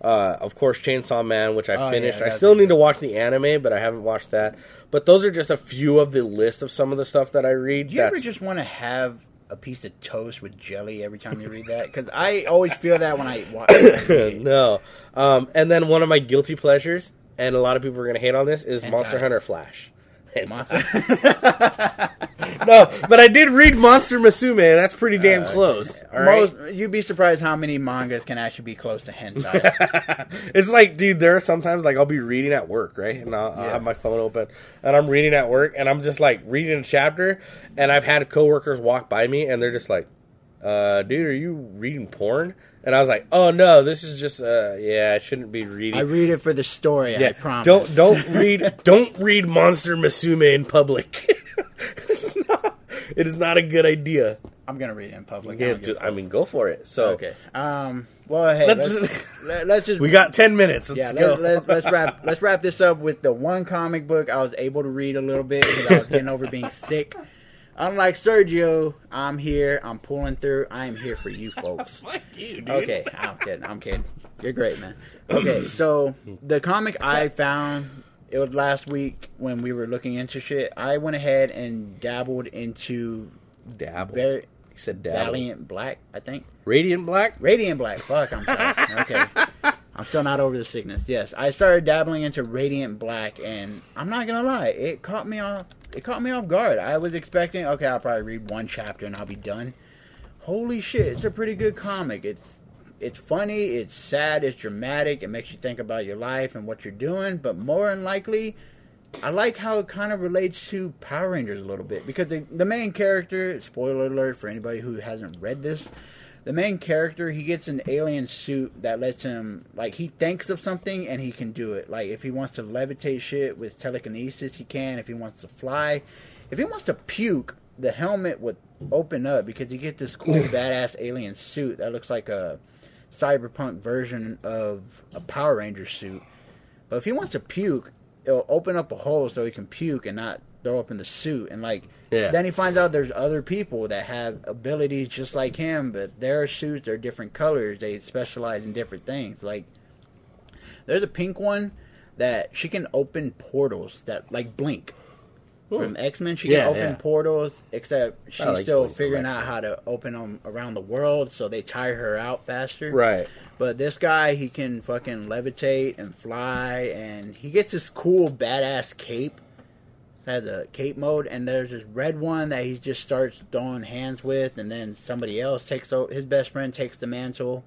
Uh, of course, Chainsaw Man, which I Oh, finished. yeah, I still need good. to watch the anime, but I haven't watched that. But those are just a few of the list of some of the stuff that I read. Do you ever just want to have a piece of toast with jelly every time you read that? Because I always feel that when I watch. no. Um, and then one of my guilty pleasures, and a lot of people are going to hate on this, is Hentai. Monster Hunter Flash. Monster. no, but I did read Monster Musume, and that's pretty damn close. all right? Most you'd be surprised how many mangas can actually be close to hentai. it's like, dude, there are sometimes like I'll be reading at work, right, and I'll, I'll Yeah. have my phone open, and I'm reading at work, and I'm just like reading a chapter, and I've had coworkers walk by me, and they're just like, uh, "Dude, are you reading porn?" And I was like, "Oh no, this is just, uh, yeah, I shouldn't be reading." I read it for the story. I promise. Don't don't read don't read Monster Musume in public. it's not, it is not a good idea. I'm gonna read it in public. I give dude, a I mean, go for it. So Okay. Um. Well, hey, Let- let's, let, let's just we got ten minutes. Let's yeah. go. Let, let, let's wrap let's wrap this up with the one comic book I was able to read a little bit because I was getting over being sick. Unlike Sergio, I'm here. I'm pulling through. I am here for you oh, folks. Fuck you, dude. Okay, I'm kidding. I'm kidding. You're great, man. Okay, so the comic I found it was last week when we were looking into shit. I went ahead and dabbled into Dabble. very he said dabble. Valiant Black. I think Radiant Black. Radiant Black. Fuck, I'm sorry. Okay. I'm still not over the sickness. Yes, I started dabbling into Radiant Black, and I'm not gonna lie, it caught me off. It caught me off guard. I was expecting, okay, I'll probably read one chapter and I'll be done. Holy shit, it's a pretty good comic. It's it's funny, it's sad, it's dramatic. It makes you think about your life and what you're doing. But more than likely, I like how it kind of relates to Power Rangers a little bit because the, the main character, spoiler alert for anybody who hasn't read this, the main character he gets an alien suit that lets him like he thinks of something and he can do it. Like if he wants to levitate shit with telekinesis, he can. If he wants to fly, if he wants to puke, the helmet would open up because you get this cool badass alien suit that looks like a cyberpunk version of a Power Ranger suit. But if he wants to puke, it'll open up a hole so he can puke and not throw up in the suit. And like, Yeah. then he finds out there's other people that have abilities just like him, but their suits are different colors. They specialize in different things. Like, there's a pink one that she can open portals that like blink. From X Men, she can open yeah. portals, except she's like still figuring out how to open them around the world, so they tire her out faster. Right. But this guy, he can fucking levitate and fly, and he gets this cool badass cape. It has a cape mode, and there's this red one that he just starts throwing hands with, and then somebody else takes o- his best friend takes the mantle,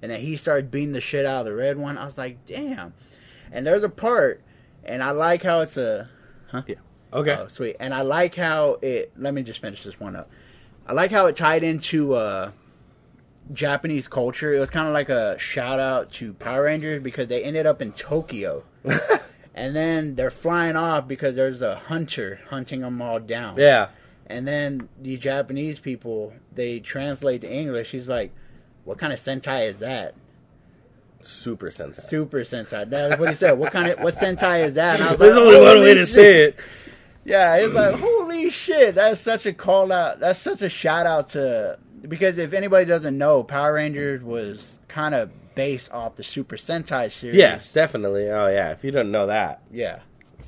and then he starts beating the shit out of the red one. I was like, damn. And there's a part, and I like how it's a huh? Yeah. Okay. Oh, sweet. And I like how it. Let me just finish this one up. I like how it tied into uh, Japanese culture. It was kind of like a shout out to Power Rangers because they ended up in Tokyo. and then they're flying off because there's a hunter hunting them all down. yeah. And then the Japanese people, they translate to English. He's like, what kind of Sentai is that? Super Sentai. Super Sentai. That's what he said. What kind of what Sentai is that? And I was There's like, only one way to say it. Yeah, it's like holy shit. That's such a call out. That's such a shout out to because if anybody doesn't know, Power Rangers was kind of based off the Super Sentai series. Yeah, definitely. Oh yeah. If you don't know that, yeah.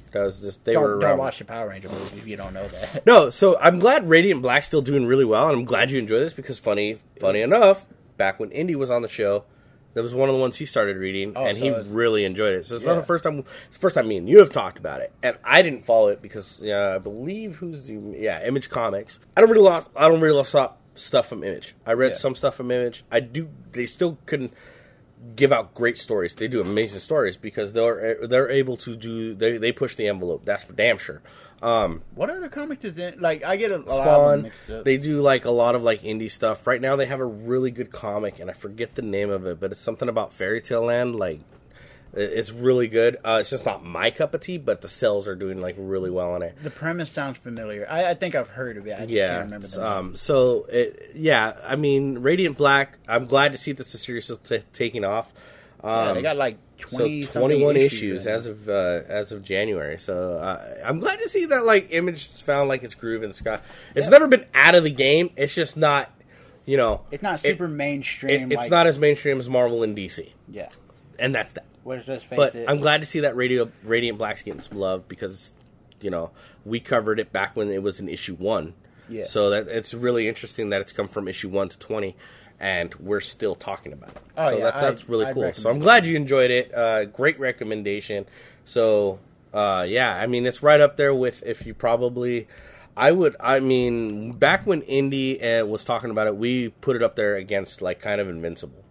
because just they were Don't, around. don't watch the Power Ranger movie if you don't know that. No, so I'm glad Radiant Black's still doing really well, and I'm glad you enjoy this because funny, funny enough, back when Indy was on the show, that was one of the ones he started reading, Oh, and so he really enjoyed it. So it's not the first time. It's the first time me and you have talked about it, and I didn't follow it because yeah, I believe who's the yeah Image Comics. I don't really lot, I don't really lot stuff from Image. I read Yeah. some stuff from Image. I do. They still couldn't give out great stories. They do amazing stories because they're they're able to do they they push the envelope. That's for damn sure. Um, what other comics is in? Like I get a, a lot of them Spawn. They do like a lot of like indie stuff. Right now they have a really good comic and I forget the name of it, but it's something about Fairy Tale Land. Like it- it's really good. Uh, it's just not my cup of tea, but the sales are doing like really well on it. the premise sounds familiar. I, I think I've heard of it. I just Yeah. can't remember the. Um. So it, yeah, I mean, Radiant Black. I'm glad to see that the series is t- taking off. Um, yeah, they got like so 21 something issues, as of uh, as of January. So uh, I'm glad to see that like Image found like its groove in the sky. It's Yeah. never been out of the game. It's just not, you know, It's not it- super mainstream. it- it's like- not as mainstream as Marvel and DC, Yeah. And that's that. Let's just face But it. I'm glad to see that Radio Radiant Black's getting some love because you know we covered it back when it was in issue one. Yeah. So that it's really interesting that it's come from issue one to twenty, and we're still talking about it. Oh, so yeah, that's, that's I'd- really I'd cool. So I'm glad you enjoyed it. Uh, great recommendation. So uh, yeah, I mean it's right up there with if you probably. I would. I mean, back when Indy uh, was talking about it, we put it up there against like kind of Invincible.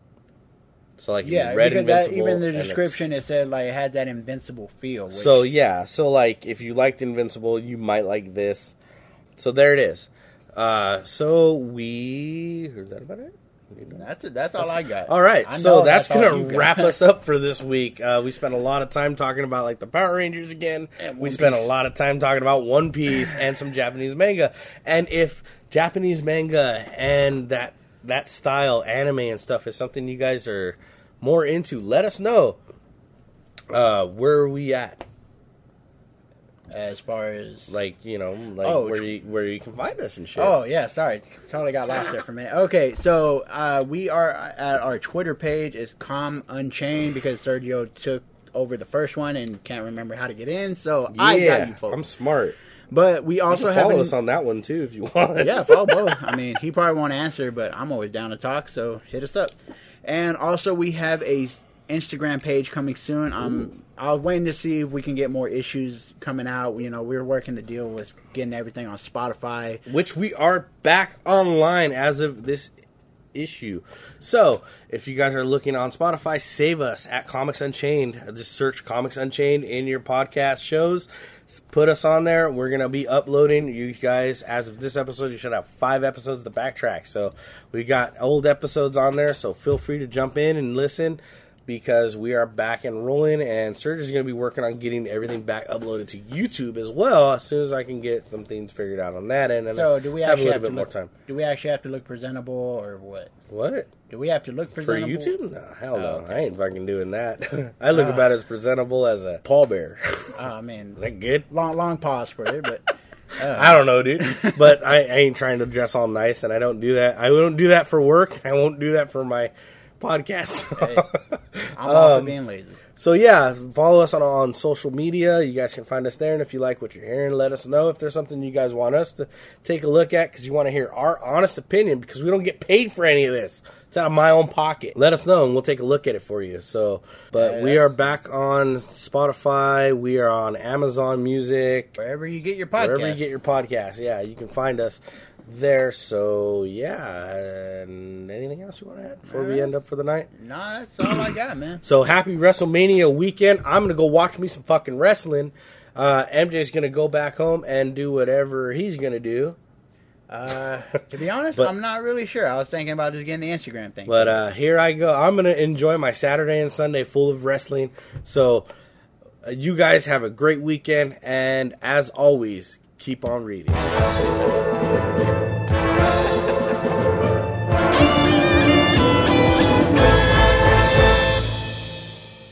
So like, yeah, read because that, even the description it said like it has that invincible feel. Which, so yeah, so like if you liked Invincible, you might like this. So there it is. Uh, so we is that about it? That's it. That's all I got. All right, so know that's, gonna wrap us up for this week. Uh, we spent a lot of time talking about like the Power Rangers again. We One spent a lot of time talking about One Piece and some Japanese manga. And if Japanese manga and that that style anime and stuff is something you guys are more into, let us know. Uh, where are we at? As far as Like you know, like Oh, where you where you can find us and shit. Oh yeah, sorry, totally got lost there for a minute. Okay, so uh, we are at our Twitter page. It's Calm Unchained because Sergio took over the first one and can't remember how to get in. So I got you folks. I'm smart. But we also have follow us on that one too if you want. yeah, follow both. I mean, he probably won't answer, but I'm always down to talk. So hit us up. And also, we have a Instagram page coming soon. I'm I was waiting to see if we can get more issues coming out. You know, we're working the deal with getting everything on Spotify. which we are back online as of this issue. So, if you guys are looking on Spotify, save us at Comics Unchained. Just search Comics Unchained in your podcast shows. Put us on there. We're to be uploading. You guys, as of this episode, you should have five episodes to backtrack. So, we got old episodes on there. So, feel free to jump in and listen because we are back and rolling. And Serg is going to be working on getting everything back uploaded to YouTube as well as soon as I can get some things figured out on that end. And So do we have a actually little have bit to more time? Do we actually have to look presentable or what? What? Do we have to look presentable For YouTube? No, hell no. Oh, okay. I ain't fucking doing that. I look Ah. about as presentable as a pallbearer. Oh, I mean, Is that good? long long pause for it, but uh, I don't know, dude. But I, I ain't trying to dress all nice, and I don't do that. I don't do that for work. I won't do that for my podcast. Hey. I'm all Um, for being lazy. So yeah, follow us on on social media. You guys can find us there, and if you like what you're hearing, let us know if there's something you guys want us to take a look at because you want to hear our honest opinion because we don't get paid for any of this. It's out of my own pocket. Let us know, and we'll take a look at it for you. So, but we are back on Spotify. We are on Amazon Music. Wherever you get your podcast. Wherever you get your podcast, yeah, you can find us there. So yeah, and anything else you want to add before we end up for the night? Nah, that's all I got, man. So happy WrestleMania weekend. I'm gonna go watch me some fucking wrestling. Uh, MJ's gonna go back home and do whatever he's gonna do. Uh, to be honest, But- I'm not really sure. I was thinking about just getting the Instagram thing. But uh, here I go. I'm gonna enjoy my Saturday and Sunday full of wrestling. So uh, you guys have a great weekend, and as always, keep on reading.